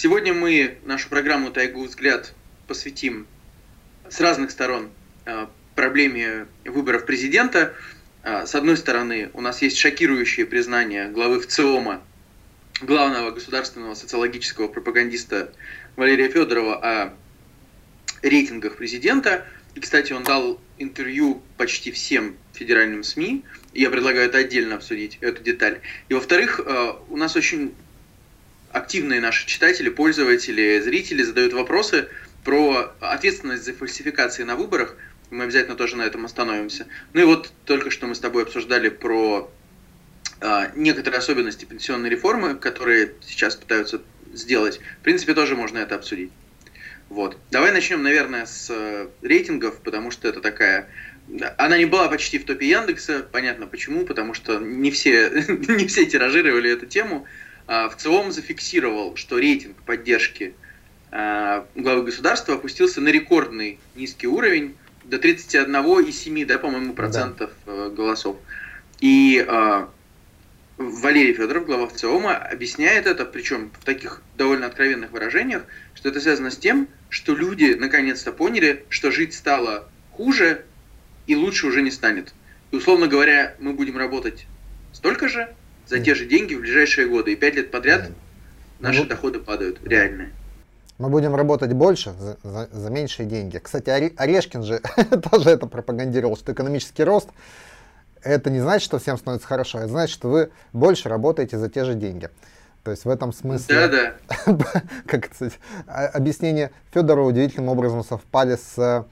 Сегодня мы нашу программу «Тайгу взгляд» посвятим с разных сторон а, проблеме выборов президента. А, с одной стороны, у нас есть шокирующее признание главы ВЦИОМа, главного государственного социологического пропагандиста Валерия Федорова о рейтингах президента. И, кстати, он дал интервью почти всем федеральным СМИ. Я предлагаю это отдельно обсудить, эту деталь. И во-вторых, а, у нас очень активные наши читатели, пользователи, зрители задают вопросы про ответственность за фальсификации на выборах. Мы обязательно тоже на этом остановимся. Ну и вот только что мы с тобой обсуждали про а, некоторые особенности пенсионной реформы, которые сейчас пытаются сделать. В принципе, тоже можно это обсудить. Вот. Давай начнем, наверное, с э, рейтингов, потому что это такая... Она не была почти в топе Яндекса, понятно почему, потому что не все, не все тиражировали эту тему. А, в целом зафиксировал, что рейтинг поддержки а, главы государства опустился на рекордный низкий уровень до 31,7, да, по-моему, процентов да. Э, голосов. И э, Валерий Федоров, глава ВЦИОМа, объясняет это, причем в таких довольно откровенных выражениях, что это связано с тем, что люди наконец-то поняли, что жить стало хуже и лучше уже не станет. И, условно говоря, мы будем работать столько же, за те же деньги в ближайшие годы. И пять лет подряд наши ну, доходы падают, реальные. Мы будем работать больше за, за, за меньшие деньги. Кстати, Орешкин же тоже это пропагандировал, что экономический рост это не значит, что всем становится хорошо, это значит, что вы больше работаете за те же деньги. То есть в этом смысле, да, да. как сказать, объяснение Федора удивительным образом совпали с э,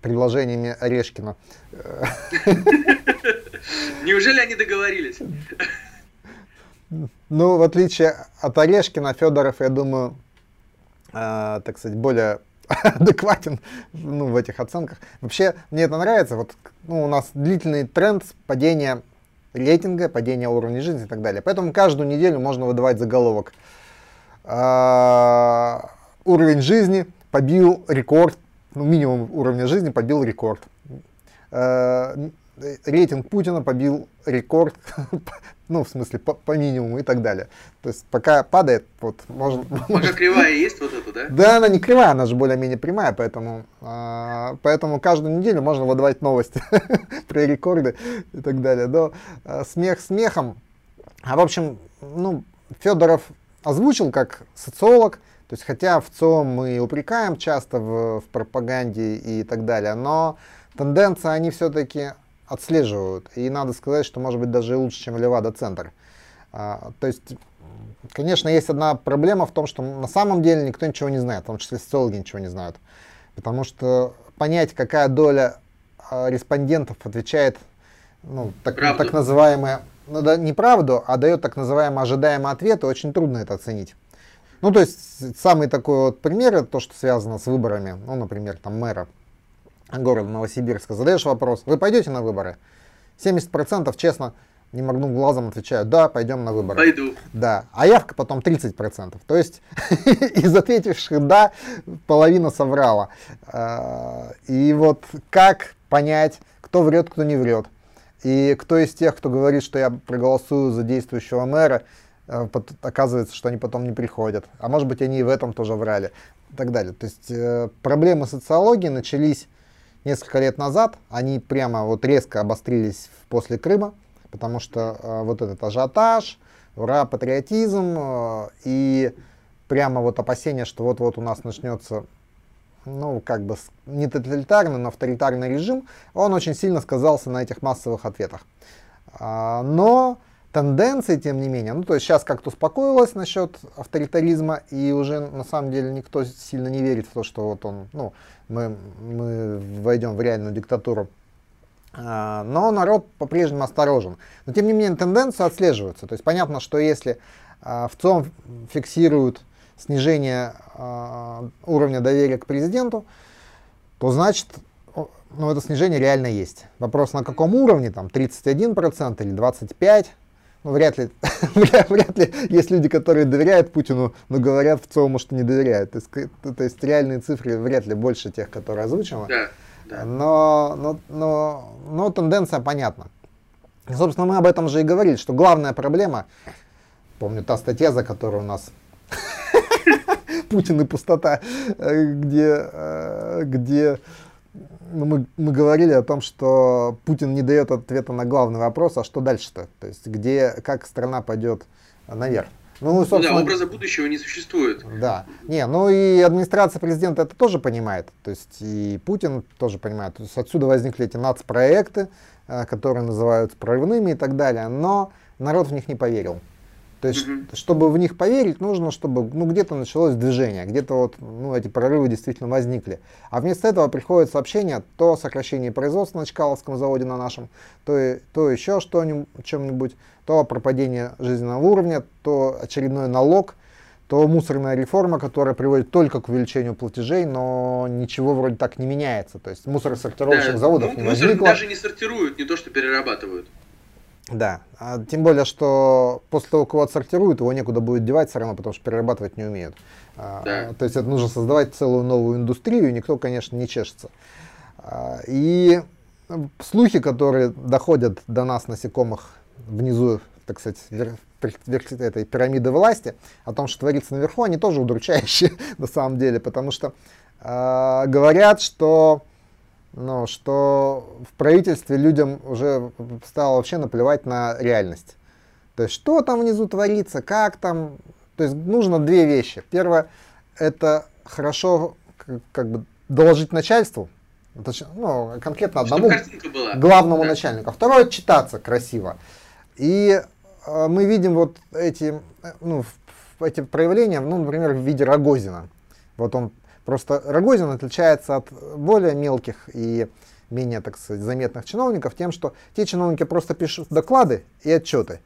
предложениями Орешкина. Неужели они договорились? Ну, в отличие от Орешкина, Федоров, я думаю, э, так сказать, более адекватен ну, в этих оценках. Вообще, мне это нравится. Вот, ну, у нас длительный тренд падения рейтинга, падения уровня жизни и так далее. Поэтому каждую неделю можно выдавать заголовок. Э, уровень жизни побил рекорд, ну, минимум уровня жизни побил рекорд. Э, рейтинг Путина побил рекорд, ну, в смысле, по, по минимуму и так далее. То есть пока падает, вот, можно... Пока кривая есть вот эту, да? Да, она не кривая, она же более-менее прямая, поэтому, э, поэтому каждую неделю можно выдавать новости про рекорды и так далее. Но э, смех смехом. А в общем, ну, Федоров озвучил как социолог, то есть хотя в целом мы упрекаем часто в, в пропаганде и так далее, но тенденции, они все-таки отслеживают. И надо сказать, что может быть даже лучше, чем Левада-центр. А, то есть, конечно, есть одна проблема в том, что на самом деле никто ничего не знает, в том числе социологи ничего не знают. Потому что понять, какая доля а, респондентов отвечает ну, так, так называемое, ну да, не правду, а дает так называемые ожидаемые ответы, очень трудно это оценить. Ну, то есть, самый такой вот пример, это то, что связано с выборами, ну, например, там мэра города Новосибирска, задаешь вопрос, вы пойдете на выборы? 70% честно, не моргнув глазом, отвечают, да, пойдем на выборы. Пойду. Да, а явка потом 30%. То есть из ответивших да, половина соврала. А, и вот как понять, кто врет, кто не врет. И кто из тех, кто говорит, что я проголосую за действующего мэра, а, оказывается, что они потом не приходят. А может быть, они и в этом тоже врали. И так далее. То есть э, проблемы социологии начались несколько лет назад они прямо вот резко обострились после Крыма, потому что э, вот этот ажиотаж, ура, патриотизм э, и прямо вот опасение, что вот-вот у нас начнется ну, как бы не тоталитарный, но авторитарный режим, он очень сильно сказался на этих массовых ответах. А, но тенденции, тем не менее, ну, то есть сейчас как-то успокоилось насчет авторитаризма, и уже на самом деле никто сильно не верит в то, что вот он, ну, мы, мы войдем в реальную диктатуру. А, но народ по-прежнему осторожен. Но тем не менее тенденции отслеживаются. То есть понятно, что если а, в ЦОМ фиксируют снижение а, уровня доверия к президенту, то значит ну, это снижение реально есть. Вопрос на каком уровне, там 31% или 25%, ну, вряд ли, вряд ли есть люди, которые доверяют Путину, но говорят в целом, что не доверяют. То есть, то есть реальные цифры вряд ли больше тех, которые озвучила. Да, да. Но, но, но, но тенденция понятна. И, собственно, мы об этом же и говорили, что главная проблема, помню та статья, за которую у нас Путин и пустота, где, где ну, мы, мы говорили о том, что Путин не дает ответа на главный вопрос, а что дальше-то? То есть где, как страна пойдет наверх? Ну, собственно, ну да, образа будущего не существует. Да. Не, ну и администрация президента это тоже понимает. То есть и Путин тоже понимает. То есть отсюда возникли эти нацпроекты, э, которые называются прорывными и так далее. Но народ в них не поверил. То есть, угу. чтобы в них поверить, нужно, чтобы ну, где-то началось движение, где-то вот ну, эти прорывы действительно возникли. А вместо этого приходит сообщение то о сокращении производства на Чкаловском заводе на нашем, то, то еще что-нибудь, чем-нибудь, то о пропадении жизненного уровня, то очередной налог, то мусорная реформа, которая приводит только к увеличению платежей, но ничего вроде так не меняется. То есть мусоросортировочных да, заводов ну, не мусор возникло. даже не сортируют, не то что перерабатывают. Да, а тем более, что после того, как его отсортируют, его некуда будет девать все равно, потому что перерабатывать не умеют. А, да. То есть это нужно создавать целую новую индустрию, и никто, конечно, не чешется. А, и слухи, которые доходят до нас, насекомых, внизу, так сказать, этой пирамиды власти, о том, что творится наверху, они тоже удручающие на самом деле, потому что э, говорят, что ну, что в правительстве людям уже стало вообще наплевать на реальность. То есть, что там внизу творится, как там. То есть, нужно две вещи. Первое, это хорошо как бы доложить начальству, ну, конкретно одному главному да. начальнику. А второе, читаться красиво. И э, мы видим вот эти, ну, эти проявления, ну, например, в виде Рогозина. Вот он Просто Рогозин отличается от более мелких и менее, так сказать, заметных чиновников тем, что те чиновники просто пишут доклады и отчеты.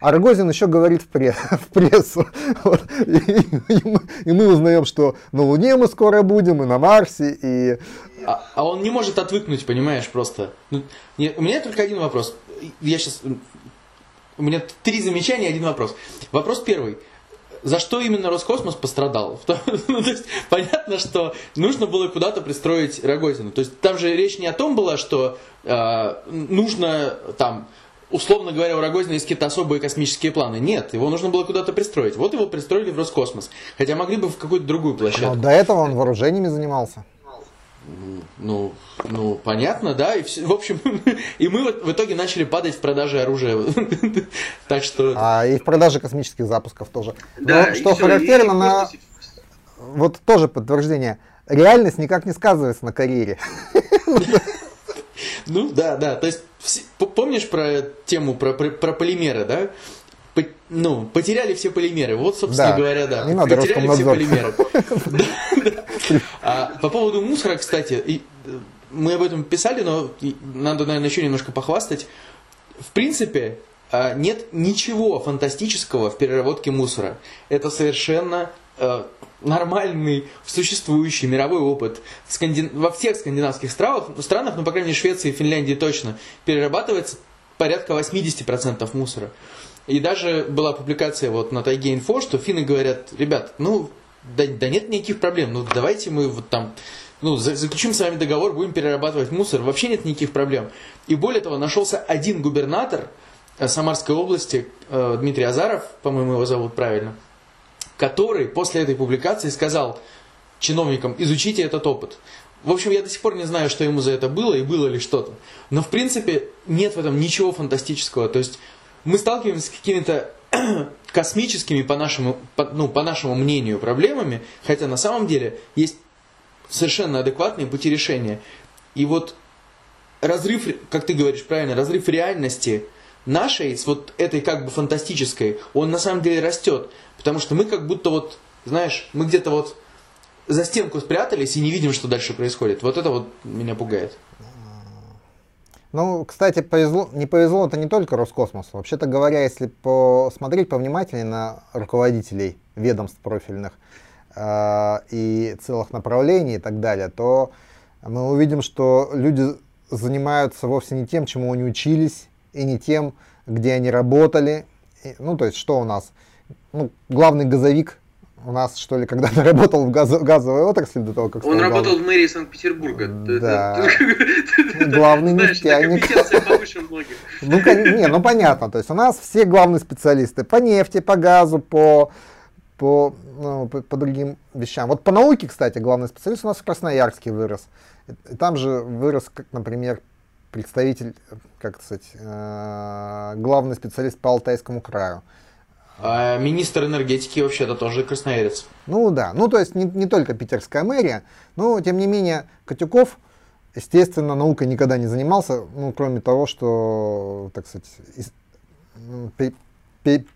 А Рогозин еще говорит в, пресс, в прессу. Вот. И, и, мы, и мы узнаем, что на Луне мы скоро будем, и на Марсе, и... А, а он не может отвыкнуть, понимаешь, просто. Ну, не, у меня только один вопрос. Я сейчас... У меня три замечания, один вопрос. Вопрос первый за что именно Роскосмос пострадал? ну, то есть, понятно, что нужно было куда-то пристроить Рогозина. То есть там же речь не о том была, что э, нужно там условно говоря, у Рогозина есть какие-то особые космические планы. Нет, его нужно было куда-то пристроить. Вот его пристроили в Роскосмос. Хотя могли бы в какую-то другую площадку. Но до этого он вооружениями занимался. Ну, ну, понятно, да, и все, в общем, и мы вот в итоге начали падать в продаже оружия, так что. А и в продаже космических запусков тоже. Да, Но что все, характерно на, вот тоже подтверждение, реальность никак не сказывается на карьере. Ну да, да, то есть помнишь про тему про, про, про полимеры, да? ну, потеряли все полимеры. Вот, собственно да. говоря, да. Не надо потеряли все полимеры. А, по поводу мусора, кстати, мы об этом писали, но надо, наверное, еще немножко похвастать. В принципе, а, нет ничего фантастического в переработке мусора. Это совершенно а, нормальный, существующий мировой опыт. Во всех скандинавских странах, странах, ну, по крайней мере, Швеции и Финляндии точно, перерабатывается порядка 80% мусора. И даже была публикация вот на Тайге Инфо, что финны говорят, ребят, ну, да, да нет никаких проблем, ну давайте мы вот там ну, заключим с вами договор, будем перерабатывать мусор, вообще нет никаких проблем. И более того, нашелся один губернатор э, Самарской области, э, Дмитрий Азаров, по-моему, его зовут правильно, который после этой публикации сказал чиновникам, изучите этот опыт. В общем, я до сих пор не знаю, что ему за это было и было ли что-то. Но, в принципе, нет в этом ничего фантастического. То есть, мы сталкиваемся с какими-то космическими, по нашему, по, ну, по нашему мнению, проблемами, хотя на самом деле есть совершенно адекватные пути решения. И вот разрыв, как ты говоришь правильно, разрыв реальности нашей с вот этой как бы фантастической, он на самом деле растет. Потому что мы как будто вот, знаешь, мы где-то вот за стенку спрятались и не видим, что дальше происходит. Вот это вот меня пугает. Ну, кстати, повезло, не повезло это не только Роскосмосу. Вообще-то говоря, если посмотреть повнимательнее на руководителей ведомств профильных э, и целых направлений и так далее, то мы увидим, что люди занимаются вовсе не тем, чему они учились, и не тем, где они работали. И, ну, то есть, что у нас? Ну, главный газовик у нас, что ли, когда-то работал в газо газовой отрасли до того, как Он работал главным. в мэрии Санкт-Петербурга. Да. Главный нефтяник. Ну, не, ну понятно. То есть у нас все главные специалисты по нефти, по газу, по, по по, ну, по, по другим вещам. Вот по науке, кстати, главный специалист у нас в Красноярске вырос. И там же вырос, как, например, представитель, как сказать, э, главный специалист по Алтайскому краю. А министр энергетики вообще-то тоже красноярец. Ну да, ну то есть не, не только питерская мэрия, но тем не менее Котюков, естественно, наукой никогда не занимался, ну кроме того, что, так сказать, из, пи, пи,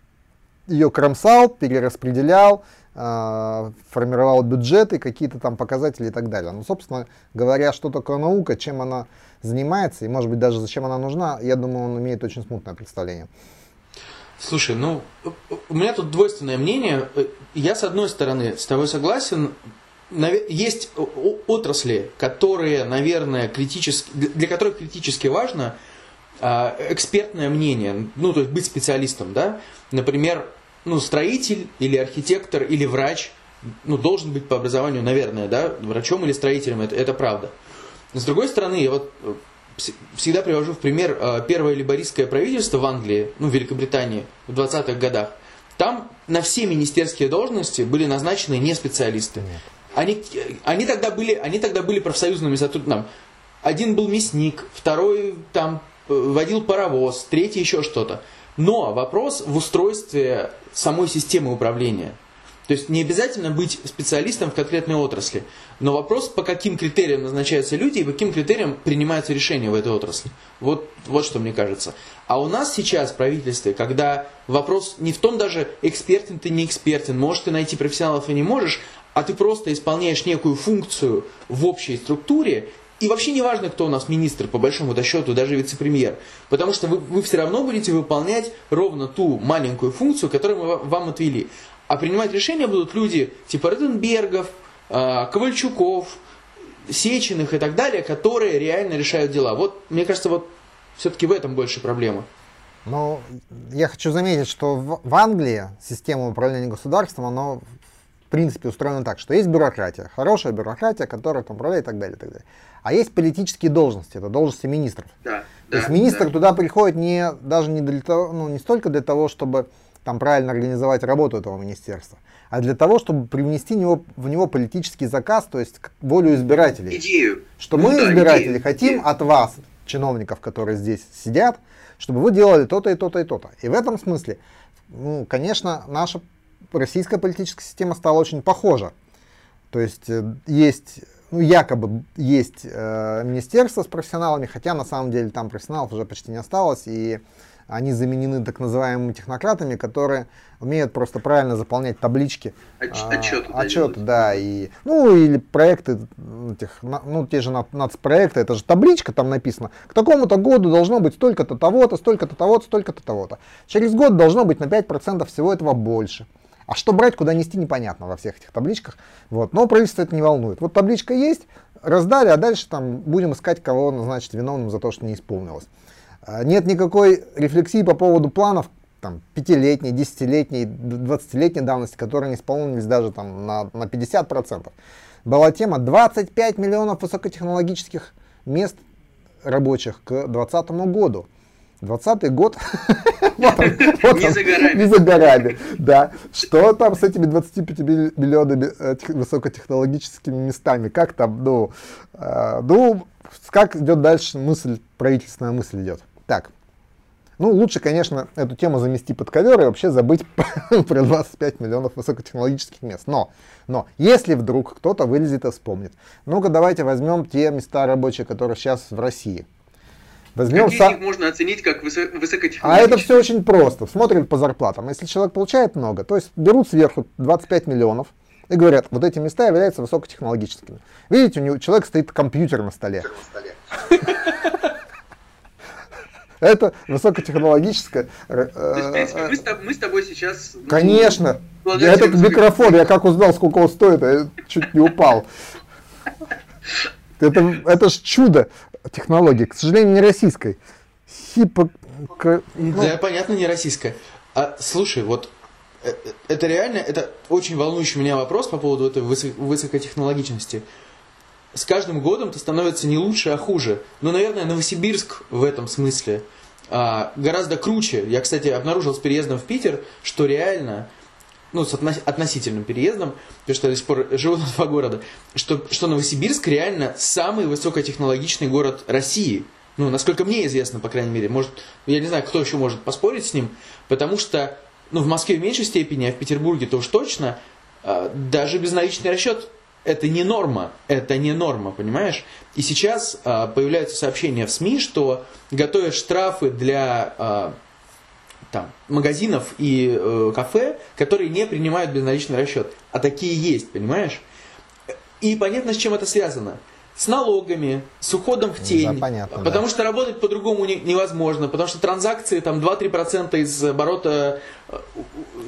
ее кромсал, перераспределял, э, формировал бюджеты, какие-то там показатели и так далее. Ну, собственно говоря, что такое наука, чем она занимается и, может быть, даже зачем она нужна, я думаю, он имеет очень смутное представление. Слушай, ну, у меня тут двойственное мнение. Я, с одной стороны, с тобой согласен. Есть отрасли, которые, наверное, критически, для которых критически важно а, экспертное мнение, ну, то есть быть специалистом, да. Например, ну, строитель или архитектор или врач, ну, должен быть по образованию, наверное, да, врачом или строителем, это, это правда. С другой стороны, вот всегда привожу в пример э, первое либористское правительство в Англии, ну, в Великобритании в 20-х годах. Там на все министерские должности были назначены не специалисты. Они, они, тогда были, они тогда были профсоюзными сотрудниками. Один был мясник, второй там э, водил паровоз, третий еще что-то. Но вопрос в устройстве самой системы управления – то есть не обязательно быть специалистом в конкретной отрасли, но вопрос, по каким критериям назначаются люди и по каким критериям принимаются решения в этой отрасли. Вот, вот что мне кажется. А у нас сейчас в правительстве, когда вопрос не в том даже, экспертен ты, не экспертен, можешь ты найти профессионалов и не можешь, а ты просто исполняешь некую функцию в общей структуре, и вообще не важно, кто у нас министр, по большому счету, даже вице-премьер. Потому что вы, вы все равно будете выполнять ровно ту маленькую функцию, которую мы вам отвели. А принимать решения будут люди типа Роденбергов, а, Ковальчуков, Сеченых и так далее, которые реально решают дела. Вот, мне кажется, вот все-таки в этом больше проблема. Ну, я хочу заметить, что в, в Англии система управления государством, она в принципе устроена так, что есть бюрократия, хорошая бюрократия, которая там управляет и так далее, и так далее. А есть политические должности, это должности министров. Да, То да, есть министр да. туда приходит не, даже не, для того, ну, не столько для того, чтобы там правильно организовать работу этого министерства, а для того, чтобы привнести в него, в него политический заказ, то есть волю избирателей. Идею. Что Ну мы, да, избиратели, идею, хотим идею. от вас, чиновников, которые здесь сидят, чтобы вы делали то-то и то-то и то-то. И в этом смысле, ну, конечно, наша российская политическая система стала очень похожа. То есть э, есть, ну, якобы есть э, министерство с профессионалами, хотя на самом деле там профессионалов уже почти не осталось, и они заменены так называемыми технократами, которые умеют просто правильно заполнять таблички. Отч- а, отчеты, да, Отчеты, да. И, ну, или проекты, этих, ну, те же нац- нацпроекты, это же табличка там написано. К такому-то году должно быть столько-то того-то, столько-то того-то, столько-то того-то. Через год должно быть на 5% всего этого больше. А что брать, куда нести, непонятно во всех этих табличках. Вот. Но правительство это не волнует. Вот табличка есть, раздали, а дальше там будем искать, кого назначить виновным за то, что не исполнилось. А, Нет никакой рефлексии по поводу планов там, пятилетней, десятилетней, двадцатилетней давности, которые не исполнились даже там, на, на 50%. Была тема 25 миллионов высокотехнологических мест рабочих к 2020 году. 20 год Не за горами. да. Что там с этими 25 милли- миллионами э, тех- высокотехнологическими местами? Как там, ну, э, ну, как идет дальше мысль, правительственная мысль идет? Так, ну, лучше, конечно, эту тему замести под ковер и вообще забыть про 25 миллионов высокотехнологических мест. Но, но, если вдруг кто-то вылезет и вспомнит, ну-ка давайте возьмем те места рабочие, которые сейчас в России. Возьмем Какие са- можно оценить как высо- а высокотехнологичные? это все очень просто. Смотрят по зарплатам. Если человек получает много, то есть берут сверху 25 миллионов и говорят, вот эти места являются высокотехнологическими. Видите, у него человек стоит компьютер на столе. Это высокотехнологическое. э, То есть, в принципе, мы с, тобой сейчас... ну, Конечно. Этот микрофон, я как узнал, сколько он стоит, я чуть не упал. Это, это ж чудо технологии, к сожалению, не российской. Хипо... ну, Да, понятно, не российская. А слушай, вот э, э, это реально, это очень волнующий меня вопрос по поводу этой высо- высокотехнологичности. С каждым годом это становится не лучше, а хуже. Но, наверное, Новосибирск в этом смысле а, гораздо круче. Я, кстати, обнаружил с переездом в Питер, что реально ну, с относительным переездом, потому что я до сих пор живу на два города, что, что Новосибирск реально самый высокотехнологичный город России. Ну, насколько мне известно, по крайней мере. Может, я не знаю, кто еще может поспорить с ним, потому что, ну, в Москве в меньшей степени, а в Петербурге-то уж точно, а, даже безналичный расчет это не норма, это не норма, понимаешь? И сейчас а, появляются сообщения в СМИ, что готовят штрафы для а, там, магазинов и э, кафе, которые не принимают безналичный расчет. А такие есть, понимаешь? И понятно, с чем это связано с налогами, с уходом в тень. Да, понятно, потому да. что работать по-другому не, невозможно, потому что транзакции там 2-3% из оборота э,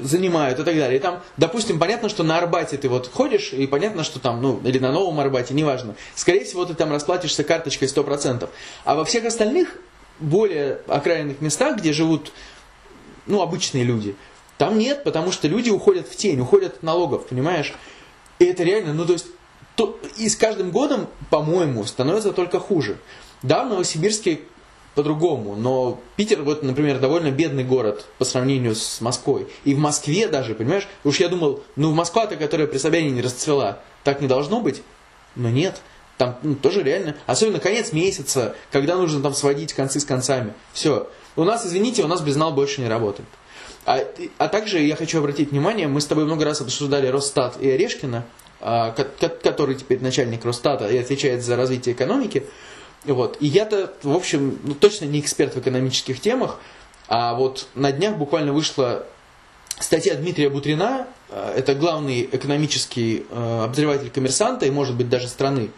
занимают и так далее. И там, допустим, понятно, что на Арбате ты вот ходишь, и понятно, что там, ну, или на Новом Арбате, неважно. Скорее всего, ты там расплатишься карточкой 100%. А во всех остальных, более окраинных местах, где живут, ну, обычные люди, там нет, потому что люди уходят в тень, уходят от налогов, понимаешь? И это реально, ну, то есть то, и с каждым годом, по-моему, становится только хуже. Да, в Новосибирске по-другому, но Питер, вот, например, довольно бедный город по сравнению с Москвой. И в Москве даже, понимаешь, уж я думал, ну Москва-то, которая при Собянине не расцвела, так не должно быть, но нет. Там ну, тоже реально, особенно конец месяца, когда нужно там сводить концы с концами. Все. У нас, извините, у нас безнал больше не работает. А, а также я хочу обратить внимание, мы с тобой много раз обсуждали Росстат и Орешкина, который теперь начальник Росстата и отвечает за развитие экономики. Вот. И я-то, в общем, ну, точно не эксперт в экономических темах, а вот на днях буквально вышла статья Дмитрия Бутрина, а, это главный экономический а, обозреватель коммерсанта и, может быть, даже страны,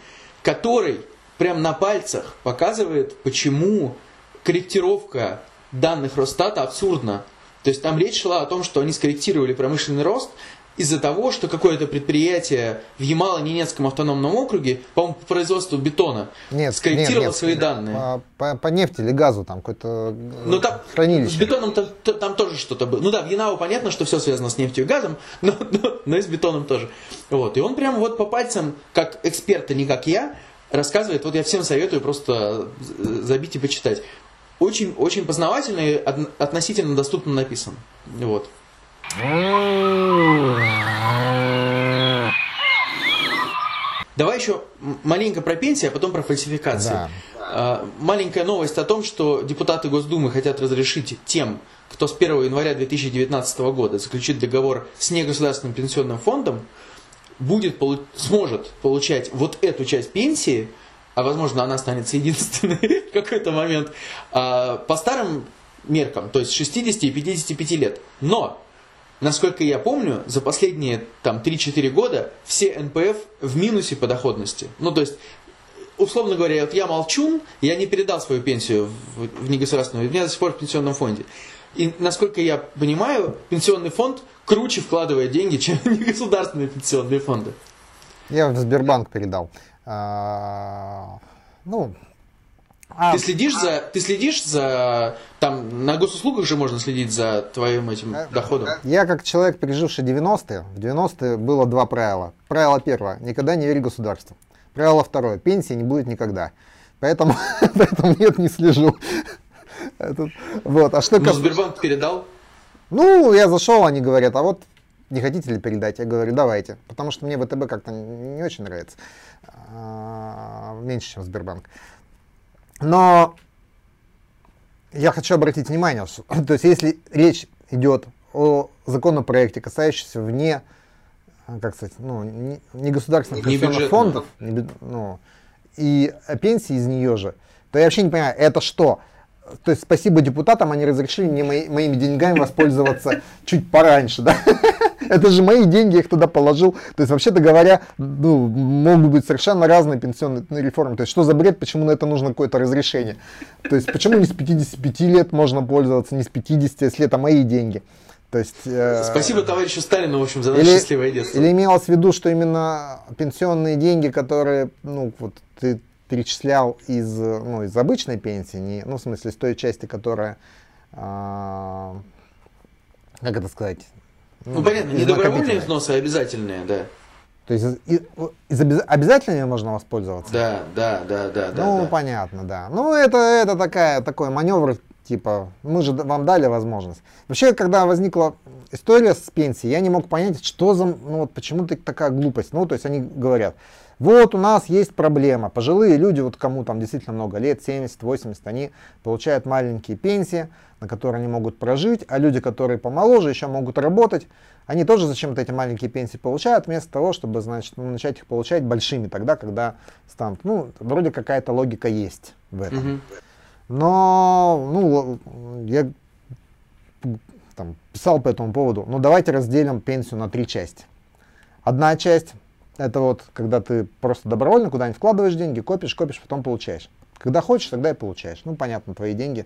который прям на пальцах показывает, почему корректировка данных Росстата абсурдна. То есть там речь шла о том, что они скорректировали промышленный рост из-за того, что какое-то предприятие в Ямало-Ненецком автономном округе, по-моему, по производству бетона, нет, скорректировало нет, нет, свои данные. По, по, по нефти или газу там какое-то ну, там, хранилище. С бетоном там, там тоже что-то было. Ну да, в Янау понятно, что все связано с нефтью и газом, но, но, но и с бетоном тоже. Вот. И он прямо вот по пальцам, как эксперт, а не как я, рассказывает, вот я всем советую просто забить и почитать. Очень, очень познавательно и относительно доступно написан. Вот. Давай еще маленько про пенсии, а потом про фальсификации. Да. А, маленькая новость о том, что депутаты Госдумы хотят разрешить тем, кто с 1 января 2019 года заключит договор с негосударственным пенсионным фондом, будет, сможет получать вот эту часть пенсии, а возможно она останется единственной в какой-то момент, а, по старым меркам, то есть 60 и 55 лет. Но насколько я помню, за последние там 3-4 года все НПФ в минусе по доходности. Ну, то есть, условно говоря, вот я молчун, я не передал свою пенсию в, в негосударственную, у меня до сих пор в пенсионном фонде. И, насколько я понимаю, пенсионный фонд круче вкладывает деньги, чем негосударственные пенсионные фонды. Я в Сбербанк передал. А, ну, а, ты следишь а... за, ты следишь за, там на госуслугах же можно следить за твоим этим доходом. Я как человек, переживший 90-е, в 90-е было два правила. Правило первое, никогда не верь государству. Правило второе, пенсии не будет никогда. Поэтому, поэтому нет, не слежу. Этот, вот, а что Но кас... Сбербанк передал? Ну, я зашел, они говорят, а вот не хотите ли передать? Я говорю, давайте. Потому что мне ВТБ как-то не очень нравится. А, меньше, чем Сбербанк. Но я хочу обратить внимание, что, то есть если речь идет о законопроекте, касающемся вне, как сказать, ну, не, не государственных не пенсионных фондов, не, ну, и пенсии из нее же, то я вообще не понимаю, это что? То есть спасибо депутатам, они разрешили мне мои, моими деньгами воспользоваться чуть пораньше, да? Это же мои деньги, я их туда положил. То есть, вообще-то говоря, ну, могут быть совершенно разные пенсионные реформы. То есть, что за бред, почему на это нужно какое-то разрешение? То есть, почему не с 55 лет можно пользоваться, не с 50, если это мои деньги? То есть, э, Спасибо товарищу Сталину, в общем, за наше счастливое детство. Или имелось в виду, что именно пенсионные деньги, которые, ну, вот ты перечислял из, ну, из обычной пенсии, не, ну, в смысле, из той части, которая, э, как это сказать, ну, понятно, не добровольные взносы, а обязательные, да. То есть из, из обязательными можно воспользоваться? Да, да, да, да. Ну, да, понятно, да. Ну, это, это такая, такой маневр Типа, мы же вам дали возможность. Вообще, когда возникла история с пенсией, я не мог понять, что за, ну вот почему такая глупость. Ну, то есть они говорят, вот у нас есть проблема. Пожилые люди, вот кому там действительно много лет, 70, 80, они получают маленькие пенсии, на которые они могут прожить, а люди, которые помоложе, еще могут работать, они тоже зачем-то эти маленькие пенсии получают, вместо того, чтобы, значит, ну, начать их получать большими тогда, когда станут. Ну, вроде какая-то логика есть в этом. Mm-hmm. Но, ну, я там, писал по этому поводу, ну давайте разделим пенсию на три части. Одна часть это вот когда ты просто добровольно куда-нибудь вкладываешь деньги, копишь, копишь, потом получаешь. Когда хочешь, тогда и получаешь. Ну, понятно, твои деньги.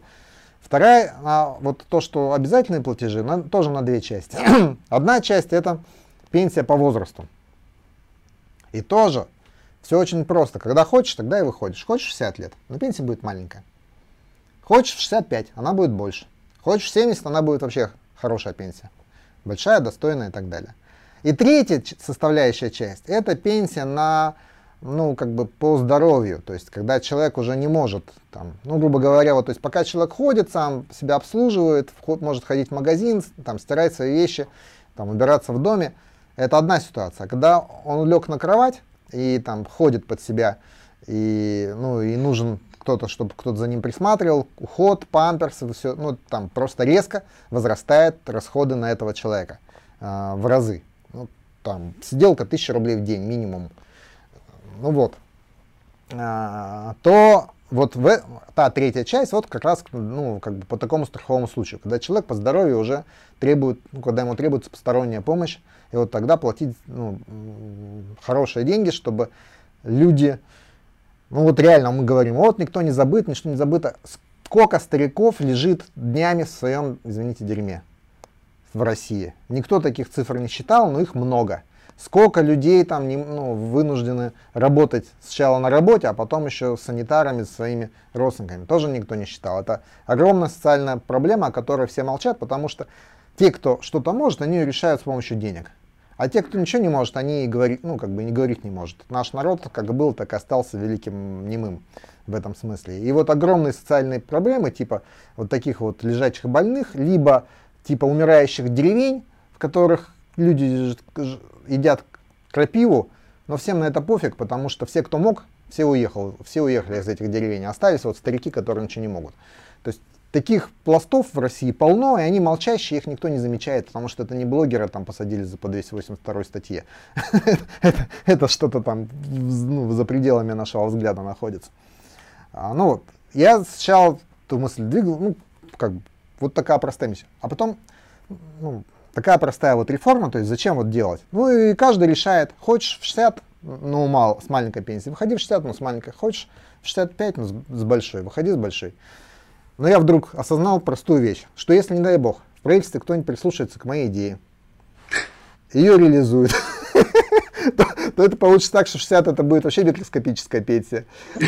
Вторая, а вот то, что обязательные платежи, на, тоже на две части. Одна часть это пенсия по возрасту. И тоже все очень просто. Когда хочешь, тогда и выходишь. Хочешь 60 лет, но пенсия будет маленькая. Хочешь 65, она будет больше. Хочешь 70, она будет вообще хорошая пенсия. Большая, достойная и так далее. И третья составляющая часть – это пенсия на, ну, как бы по здоровью. То есть, когда человек уже не может, там, ну, грубо говоря, вот, то есть, пока человек ходит, сам себя обслуживает, вход, может ходить в магазин, там, стирать свои вещи, там, убираться в доме, это одна ситуация. Когда он лег на кровать и там ходит под себя, и, ну, и нужен кто-то, чтобы кто-то за ним присматривал, уход, памперсы, все, ну, там просто резко возрастает расходы на этого человека э, в разы. Там, сиделка 1000 рублей в день минимум. Ну вот. А, то вот в, та третья часть, вот как раз ну, как бы по такому страховому случаю, когда человек по здоровью уже требует, ну, когда ему требуется посторонняя помощь, и вот тогда платить ну, хорошие деньги, чтобы люди ну вот реально мы говорим, вот никто не забыт, ничто не забыто. Сколько стариков лежит днями в своем, извините, дерьме в России. Никто таких цифр не считал, но их много. Сколько людей там не, ну, вынуждены работать сначала на работе, а потом еще санитарами, с своими родственниками. Тоже никто не считал. Это огромная социальная проблема, о которой все молчат, потому что те, кто что-то может, они ее решают с помощью денег. А те, кто ничего не может, они и говорить, ну, как бы не говорить не может. Наш народ как был, так и остался великим немым в этом смысле. И вот огромные социальные проблемы, типа вот таких вот лежачих больных, либо типа умирающих деревень, в которых люди едят крапиву, но всем на это пофиг, потому что все, кто мог, все уехал, все уехали из этих деревень. Остались вот старики, которые ничего не могут. То есть Таких пластов в России полно, и они молчащие, их никто не замечает, потому что это не блогеры там посадили за по 282 статье. это, это что-то там ну, за пределами нашего взгляда находится. А, ну вот, я сначала эту мысль двигал, ну, как бы, вот такая простая миссия. А потом, ну, такая простая вот реформа, то есть зачем вот делать? Ну и каждый решает, хочешь в 60, ну мало, с маленькой пенсией, выходи в 60, ну с маленькой, хочешь в 65, ну с, с большой, выходи с большой. Но я вдруг осознал простую вещь, что если, не дай бог, в правительстве кто-нибудь прислушается к моей идее, ее реализует, то, то это получится так, что 60 это будет вообще микроскопическая пенсия.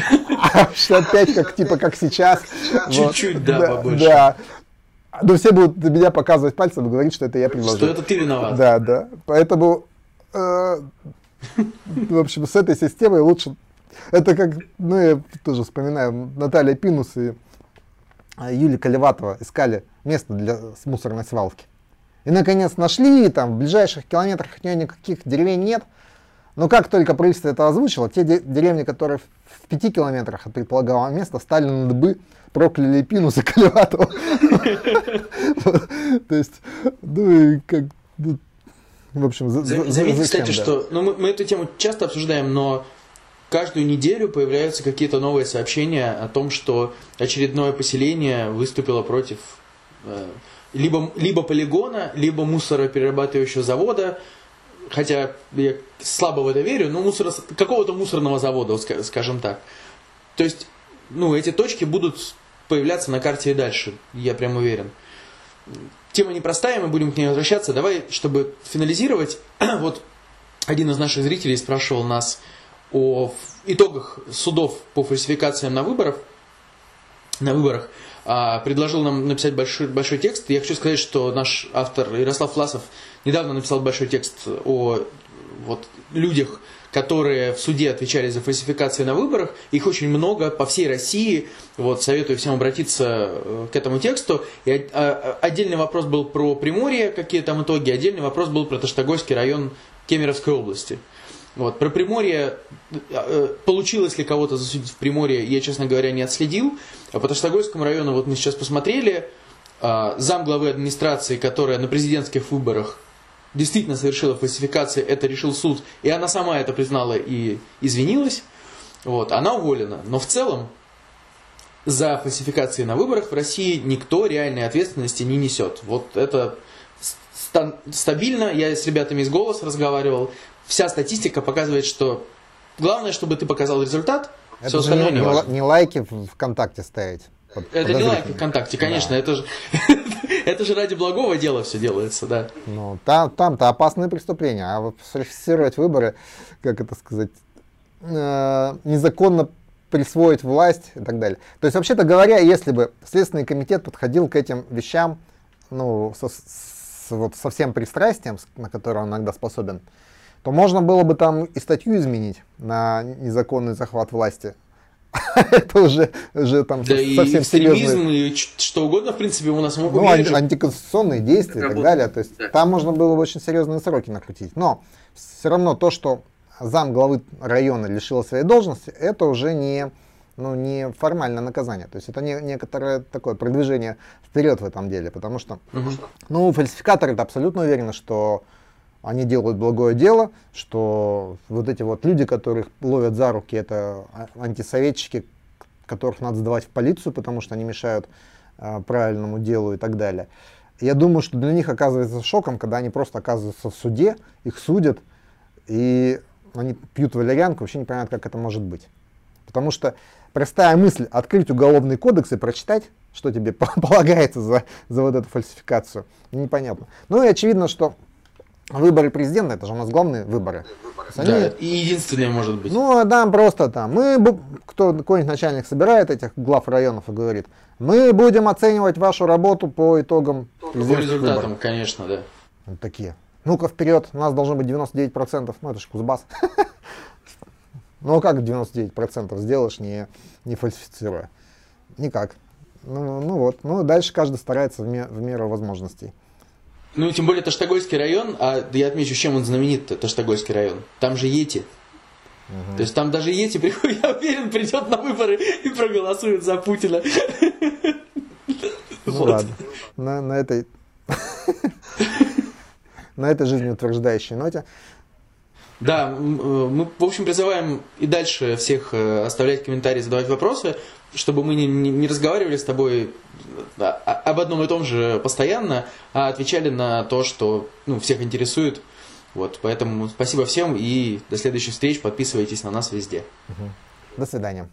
А 65 как типа как сейчас. Чуть-чуть, да, да, побольше. Да. Но все будут на меня показывать пальцем и говорить, что это я предложил. Что это ты виноват. Да, да. Поэтому, э, в общем, с этой системой лучше... Это как, ну, я тоже вспоминаю Наталья Пинус и а, Юли Колеватова искали место для мусорной свалки. И наконец нашли, там в ближайших километрах от нее никаких деревень нет. Но как только правительство это озвучило, те деревни, которые в пяти километрах от предполагаемого места, стали на дыбы, прокляли Пинус и Колеватова. То есть, ну и как, ну, в общем, Заметьте, кстати, что ну, мы эту тему часто обсуждаем, но каждую неделю появляются какие-то новые сообщения о том, что очередное поселение выступило против э, либо, либо полигона, либо мусороперерабатывающего завода, хотя я слабо в это верю, но мусоро, какого-то мусорного завода, скажем так. То есть, ну, эти точки будут появляться на карте и дальше, я прям уверен. Тема непростая, мы будем к ней возвращаться. Давай, чтобы финализировать, вот один из наших зрителей спрашивал нас, о итогах судов по фальсификациям на выборах, на выборах, предложил нам написать большой, большой текст. Я хочу сказать, что наш автор Ярослав Власов недавно написал большой текст о вот людях, которые в суде отвечали за фальсификации на выборах. Их очень много по всей России. Вот, советую всем обратиться э, к этому тексту. И а, а, отдельный вопрос был про Приморье, какие там итоги. Отдельный вопрос был про Таштагольский район Кемеровской области. Вот. Про Приморье, э, получилось ли кого-то засудить в Приморье, я, честно говоря, не отследил. А по Таштагольскому району вот мы сейчас посмотрели. Зам главы администрации, которая на президентских выборах действительно совершила фальсификации, это решил суд, и она сама это признала и извинилась, вот, она уволена. Но в целом за фальсификации на выборах в России никто реальной ответственности не несет. Вот это стабильно, я с ребятами из «Голос» разговаривал, вся статистика показывает, что главное, чтобы ты показал результат, это все остальное не, не, важно. не лайки в ВКонтакте ставить. Под, это не лайки ВКонтакте, конечно, да. это же это же ради благого дела все делается, да. Ну, там, там-то опасные преступления, а вот фальсифицировать выборы, как это сказать, э, незаконно присвоить власть и так далее. То есть, вообще-то говоря, если бы Следственный комитет подходил к этим вещам, ну, со, с, вот, со всем пристрастием, на которое он иногда способен, то можно было бы там и статью изменить на незаконный захват власти. это уже, уже там да совсем и что угодно, в принципе, у нас могут Ну, ан- антиконституционные действия и так далее. То есть да. там можно было бы очень серьезные сроки накрутить. Но все равно то, что зам главы района лишила своей должности, это уже не, ну, не формальное наказание. То есть это не, некоторое такое продвижение вперед в этом деле. Потому что, угу. ну, фальсификаторы это абсолютно уверены, что они делают благое дело, что вот эти вот люди, которых ловят за руки, это а, антисоветчики, которых надо сдавать в полицию, потому что они мешают э, правильному делу и так далее. Я думаю, что для них оказывается шоком, когда они просто оказываются в суде, их судят, и они пьют валерьянку, вообще не понимают, как это может быть. Потому что простая мысль открыть уголовный кодекс и прочитать, что тебе полагается за, за вот эту фальсификацию, непонятно. Ну и очевидно, что Выборы президента, это же у нас главные выборы. Они, да, и единственные, может быть. Ну, да, просто там. Мы, кто, какой-нибудь начальник собирает этих глав районов и говорит, мы будем оценивать вашу работу по итогам По результатам, выборов. конечно, да. Вот такие. Ну-ка вперед, у нас должно быть 99%. Ну, это же Кузбасс. Ну, как 99% сделаешь, не, не фальсифицируя? Никак. Ну, ну вот. Ну, дальше каждый старается в, в меру возможностей. Ну, тем более Таштагольский район, а я отмечу, чем он знаменит, Таштагольский район. Там же Ети. Угу. То есть там даже Ети, приходит, я уверен, придет на выборы и проголосует за Путина. Ну вот. ладно. На, на этой на этой жизнеутверждающей ноте. Да, э, мы, в общем, призываем и дальше всех э, оставлять комментарии, задавать вопросы чтобы мы не, не разговаривали с тобой об одном и том же постоянно, а отвечали на то, что ну, всех интересует. Вот, поэтому спасибо всем и до следующих встреч. Подписывайтесь на нас везде. До свидания.